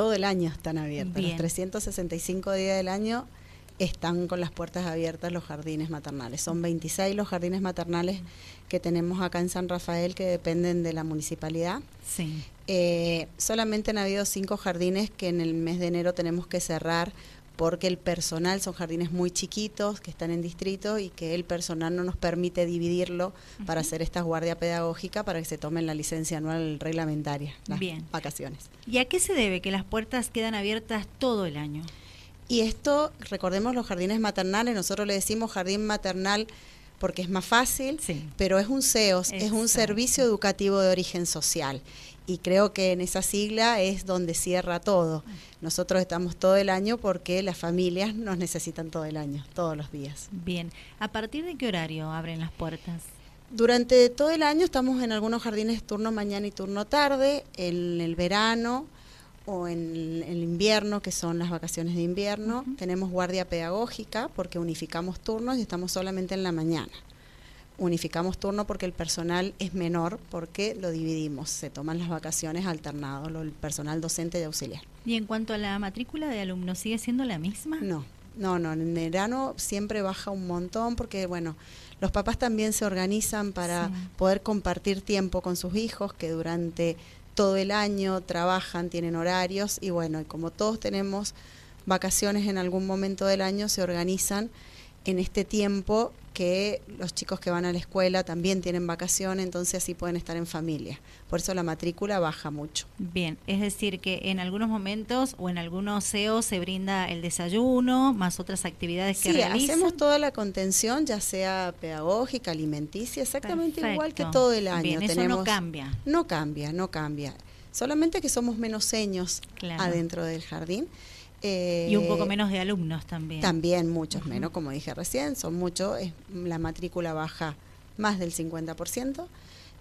todo el año están abiertas. Los 365 días del año están con las puertas abiertas los jardines maternales. Son 26 los jardines maternales que tenemos acá en San Rafael que dependen de la municipalidad. Sí. Eh, solamente han habido cinco jardines que en el mes de enero tenemos que cerrar porque el personal son jardines muy chiquitos que están en distrito y que el personal no nos permite dividirlo para hacer esta guardia pedagógica para que se tomen la licencia anual reglamentaria, las Bien. vacaciones. ¿Y a qué se debe que las puertas quedan abiertas todo el año? Y esto, recordemos los jardines maternales, nosotros le decimos jardín maternal porque es más fácil, Sí. pero es un CEOS, es un servicio educativo de origen social. Y creo que en esa sigla es donde cierra todo. Nosotros estamos todo el año porque las familias nos necesitan todo el año, todos los días. Bien. ¿A partir de qué horario abren las puertas? Durante todo el año estamos en algunos jardines turno mañana y turno tarde, en el verano o en el invierno, que son las vacaciones de invierno. Tenemos guardia pedagógica porque unificamos turnos y estamos solamente en la mañana. Unificamos turno porque el personal es menor, porque lo dividimos, se toman las vacaciones alternados, lo- el personal docente y auxiliar. Y en cuanto a la matrícula de alumnos, ¿sigue siendo la misma? No, no, no. En verano siempre baja un montón porque, bueno, los papás también se organizan para Sí. poder compartir tiempo con sus hijos que durante todo el año trabajan, tienen horarios y, bueno, y como todos tenemos vacaciones en algún momento del año, se organizan en este tiempo que los chicos que van a la escuela también tienen vacaciones, entonces así pueden estar en familia. Por eso la matrícula baja mucho. Bien, es decir que en algunos momentos o en algunos CEOs se brinda el desayuno, más otras actividades que Sí, realizan. hacemos toda la contención, ya sea pedagógica, alimenticia, exactamente igual que todo el año. Bien, eso Tenemos, no cambia. No cambia, no cambia. Solamente que somos menos seños Claro. adentro del jardín. Eh, Y un poco menos de alumnos también. También muchos menos, como dije recién, son muchos, la matrícula baja más del 50%,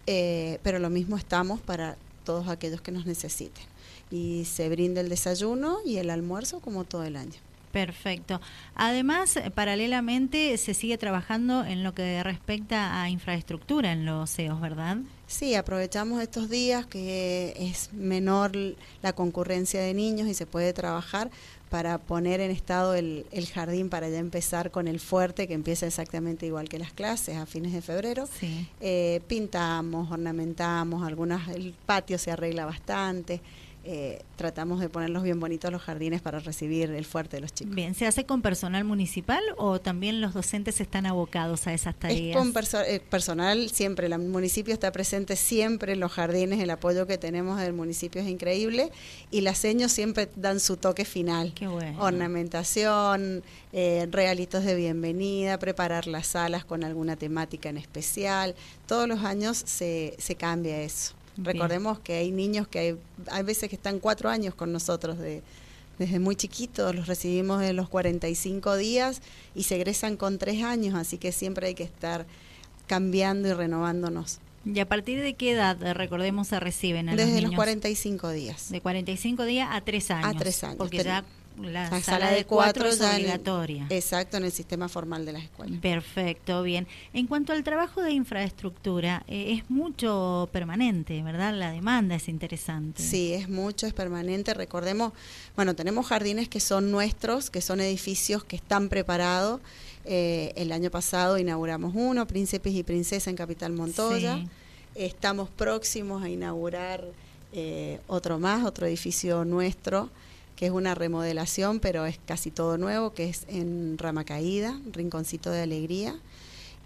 eh, pero lo mismo estamos para todos aquellos que nos necesiten. Y se brinda el desayuno y el almuerzo como todo el año. Perfecto. Además, eh, paralelamente se sigue trabajando en lo que respecta a infraestructura en los CEOs, ¿verdad? Sí, aprovechamos estos días que es menor la concurrencia de niños y se puede trabajar para poner en estado el, el jardín para ya empezar con el fuerte que empieza exactamente igual que las clases a fines de febrero. Sí. Eh, pintamos, ornamentamos, algunas, el patio se arregla bastante. Eh, tratamos de ponerlos bien bonitos los jardines para recibir el fuerte de los chicos. Bien, ¿se hace con personal municipal o también los docentes están abocados a esas tareas? Es con perso- eh, personal siempre, el municipio está presente siempre en los jardines, el apoyo que tenemos del municipio es increíble y las seños siempre dan su toque final. Qué bueno. Ornamentación, eh, regalitos de bienvenida, preparar las salas con alguna temática en especial. Todos los años se, se cambia eso. Bien. Recordemos que hay niños que hay, hay veces que están cuatro años con nosotros de, desde muy chiquitos, los recibimos en los 45 días y se egresan con tres años, así que siempre hay que estar cambiando y renovándonos. ¿Y a partir de qué edad, eh, recordemos, se reciben a Desde los los niños? 45 días. De 45 días a 3 años. tres años. Porque Ten- ya la, La sala, de 4 es ya en el- obligatoria. exacto, en el sistema formal de las escuelas. Perfecto, bien. En cuanto al trabajo de infraestructura, eh, es mucho permanente, ¿verdad? La demanda es interesante. Sí, es mucho, es permanente. Recordemos, bueno, tenemos jardines que son nuestros, que son edificios que están preparados. Eh, el año pasado inauguramos uno, Príncipes y Princesa en Capital Montoya. Sí. Estamos próximos a inaugurar eh, otro más, otro edificio nuestro, que es una remodelación, pero es casi todo nuevo, que es en Rama Caída, Rinconcito de Alegría.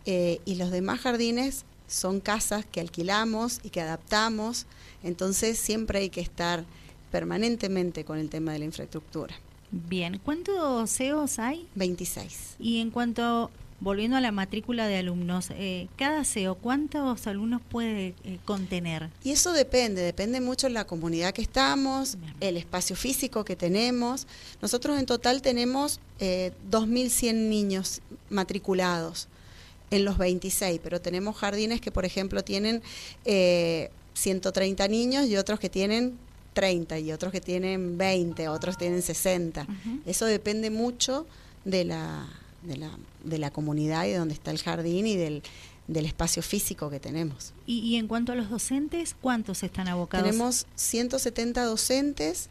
Eh, y los demás jardines son casas que alquilamos y que adaptamos, entonces siempre hay que estar permanentemente con el tema de la infraestructura. Bien, ¿cuántos CEOs hay? 26. Y en cuanto, volviendo a la matrícula de alumnos, eh, cada CEO, ¿cuántos alumnos puede eh, contener? Y eso depende, depende mucho de la comunidad que estamos, Bien. el espacio físico que tenemos. Nosotros en total tenemos eh, 2.100 niños matriculados en los 26, pero tenemos jardines que, por ejemplo, tienen eh, 130 niños y otros que tienen 30 y otros que tienen 20, otros tienen 60. Ujú. Eso depende mucho de la, de la, de la comunidad y de donde está el jardín y del, del espacio físico que tenemos. Y, y en cuanto a los docentes, ¿cuántos están abocados? Tenemos 170 docentes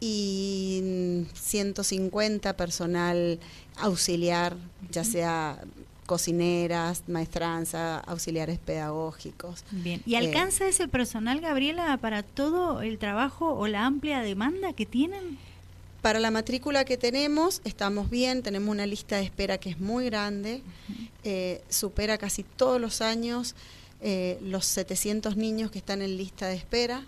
y 150 personal auxiliar, ya sea cocineras, maestranza, auxiliares pedagógicos. Bien. ¿Y alcanza ese personal, Gabriela, para todo el trabajo o la amplia demanda que tienen? Para la matrícula que tenemos, estamos bien, tenemos una lista de espera que es muy grande, eh, supera casi todos los años eh, los 700 niños que están en lista de espera.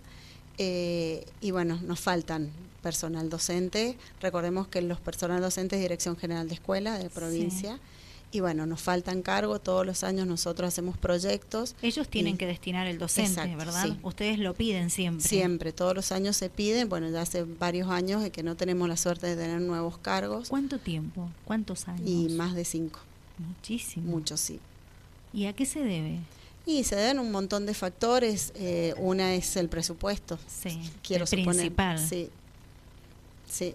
Eh, y bueno, nos faltan personal docente. Recordemos que los personal docentes es Dirección General de Escuela de provincia. Y bueno, nos faltan cargo, todos los años nosotros hacemos proyectos. Ellos tienen que destinar el docente, ¿verdad? Ustedes lo piden siempre. Siempre, todos los años se piden, bueno, ya hace varios años de que no tenemos la suerte de tener nuevos cargos. ¿Cuánto tiempo? ¿Cuántos años? Y más de cinco. Muchísimo. Mucho, sí. ¿Y a qué se debe? Y se deben un montón de factores. Eh, una es el presupuesto. Sí, quiero el principal. Sí, sí.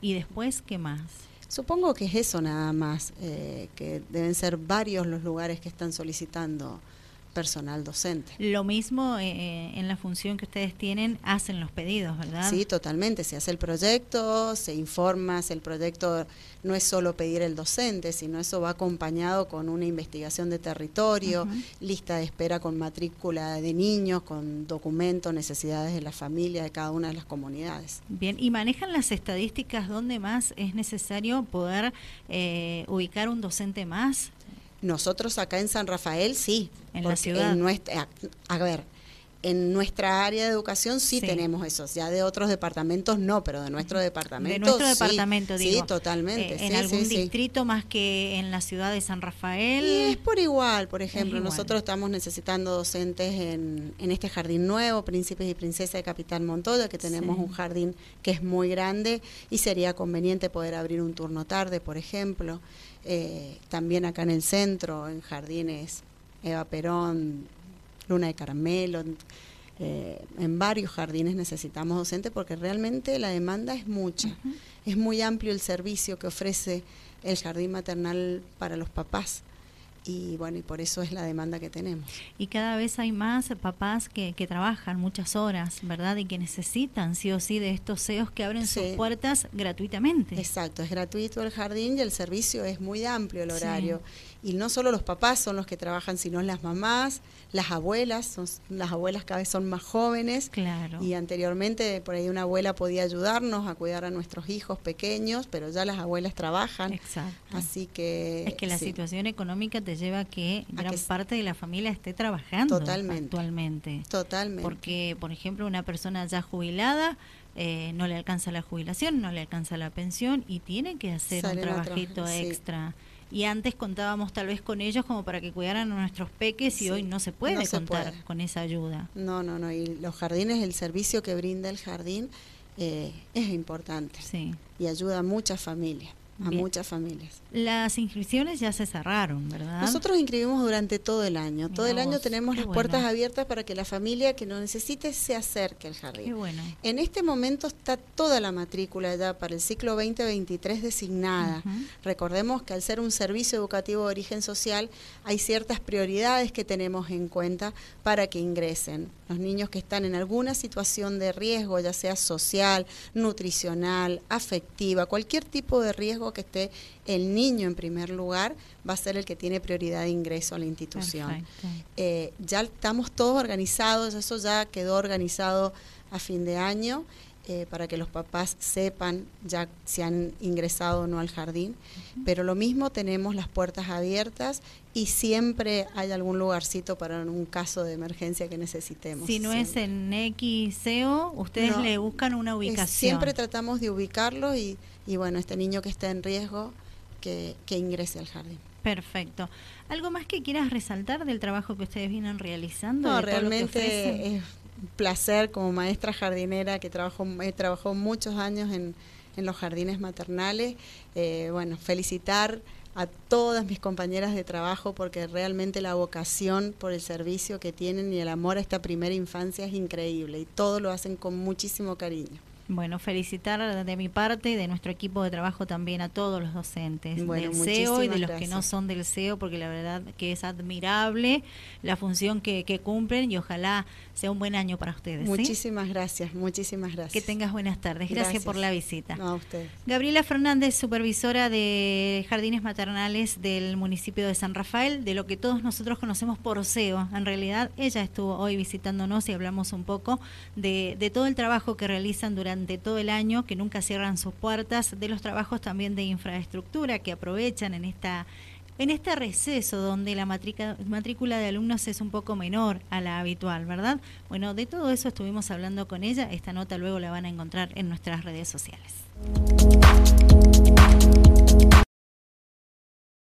¿Y después qué más? Supongo que es eso nada más, eh, que deben ser varios los lugares que están solicitando personal docente. Lo mismo eh, eh, en la función que ustedes tienen, hacen los pedidos, ¿verdad? Sí, totalmente. Se hace el proyecto, se informa, el proyecto no es solo pedir el docente, sino eso va acompañado con una investigación de territorio, lista de espera con matrícula de niños, con documentos, necesidades de la familia de cada una de las comunidades. Bien, ¿y manejan las estadísticas donde más es necesario poder eh, ubicar un docente más? Nosotros acá en San Rafael sí. En la ciudad. nuestra, a, ver, en nuestra área de educación sí, tenemos esos, ya de otros departamentos no, pero de nuestro departamento. De nuestro departamento, digo. Sí, totalmente. Eh, ¿En algún distrito más que en la ciudad de San Rafael? Y es por igual, por ejemplo, nosotros estamos necesitando docentes en, en, este jardín nuevo, Príncipes y Princesas de Capitán Montoya, que tenemos un jardín que es muy grande y sería conveniente poder abrir un turno tarde, por ejemplo. Eh, también acá en el centro, en jardines Eva Perón, Luna de Caramelo, eh, en varios jardines necesitamos docentes porque realmente la demanda es mucha. Es muy amplio el servicio que ofrece el jardín maternal para los papás y bueno, y por eso es la demanda que tenemos. Y cada vez hay más papás que, que trabajan muchas horas, ¿verdad? Y que necesitan sí o sí de estos CEOs que abren sus puertas gratuitamente. Exacto, es gratuito el jardín y el servicio es muy amplio el horario. Y no solo los papás son los que trabajan, sino las mamás, las abuelas, son, las abuelas cada vez son más jóvenes. Claro. Y anteriormente por ahí una abuela podía ayudarnos a cuidar a nuestros hijos pequeños, pero ya las abuelas trabajan. Exacto. Así que... Es que la situación económica te lleva a que gran parte de la familia esté trabajando actualmente. Totalmente. Porque, por ejemplo, una persona ya jubilada eh, no le alcanza la jubilación, no le alcanza la pensión y tiene que hacer un trabajito extra. Y antes contábamos tal vez con ellos como para que cuidaran a nuestros peques y hoy no se puede contar con esa ayuda. No, no, no. Y los jardines, el servicio que brinda el jardín eh, es importante. Sí. Y ayuda a muchas familias a muchas familias. Las inscripciones ya se cerraron, ¿verdad? Nosotros inscribimos durante todo el año. todo el año tenemos las puertas abiertas para que la familia que lo necesite se acerque al jardín. Qué bueno. En este momento está toda la matrícula ya para el ciclo 2023 designada. Recordemos que al ser un servicio educativo de origen social hay ciertas prioridades que tenemos en cuenta para que ingresen. Los niños que están en alguna situación de riesgo, ya sea social, nutricional, afectiva, cualquier tipo de riesgo que esté el niño en primer lugar, va a ser el que tiene prioridad de ingreso a la institución. Eh, ya estamos todos organizados, eso ya quedó organizado a fin de año. Eh, para que los papás sepan ya si han ingresado o no al jardín. Pero lo mismo tenemos las puertas abiertas y siempre hay algún lugarcito para un caso de emergencia que necesitemos. Si no es en XCO, ustedes le buscan una ubicación. siempre tratamos de ubicarlo y, y bueno, este niño que está en riesgo, que, que ingrese al jardín. Perfecto. ¿Algo más que quieras resaltar del trabajo que ustedes vienen realizando? No, realmente placer como maestra jardinera que trabajo, he trabajado muchos años en, en los jardines maternales. Eh, bueno, felicitar a todas mis compañeras de trabajo porque realmente la vocación por el servicio que tienen y el amor a esta primera infancia es increíble y todo lo hacen con muchísimo cariño. Bueno, felicitar de mi parte y de nuestro equipo de trabajo también a todos los docentes del CEO y de los que no son del CEO, porque la verdad que es admirable la función que, cumplen y ojalá sea un buen año para ustedes. Muchísimas gracias, muchísimas gracias. Que tengas buenas tardes. Gracias, por la visita. a usted. Gabriela Fernández, supervisora de jardines maternales del municipio de San Rafael, de lo que todos nosotros conocemos por CEO. En realidad, ella estuvo hoy visitándonos y hablamos un poco de, de todo el trabajo que realizan durante durante todo el año, que nunca cierran sus puertas, de los trabajos también de infraestructura que aprovechan en esta en este receso donde la matrícula de alumnos es un poco menor a la habitual, ¿verdad? Bueno, de todo eso estuvimos hablando con ella. Esta nota luego la van a encontrar en nuestras redes sociales.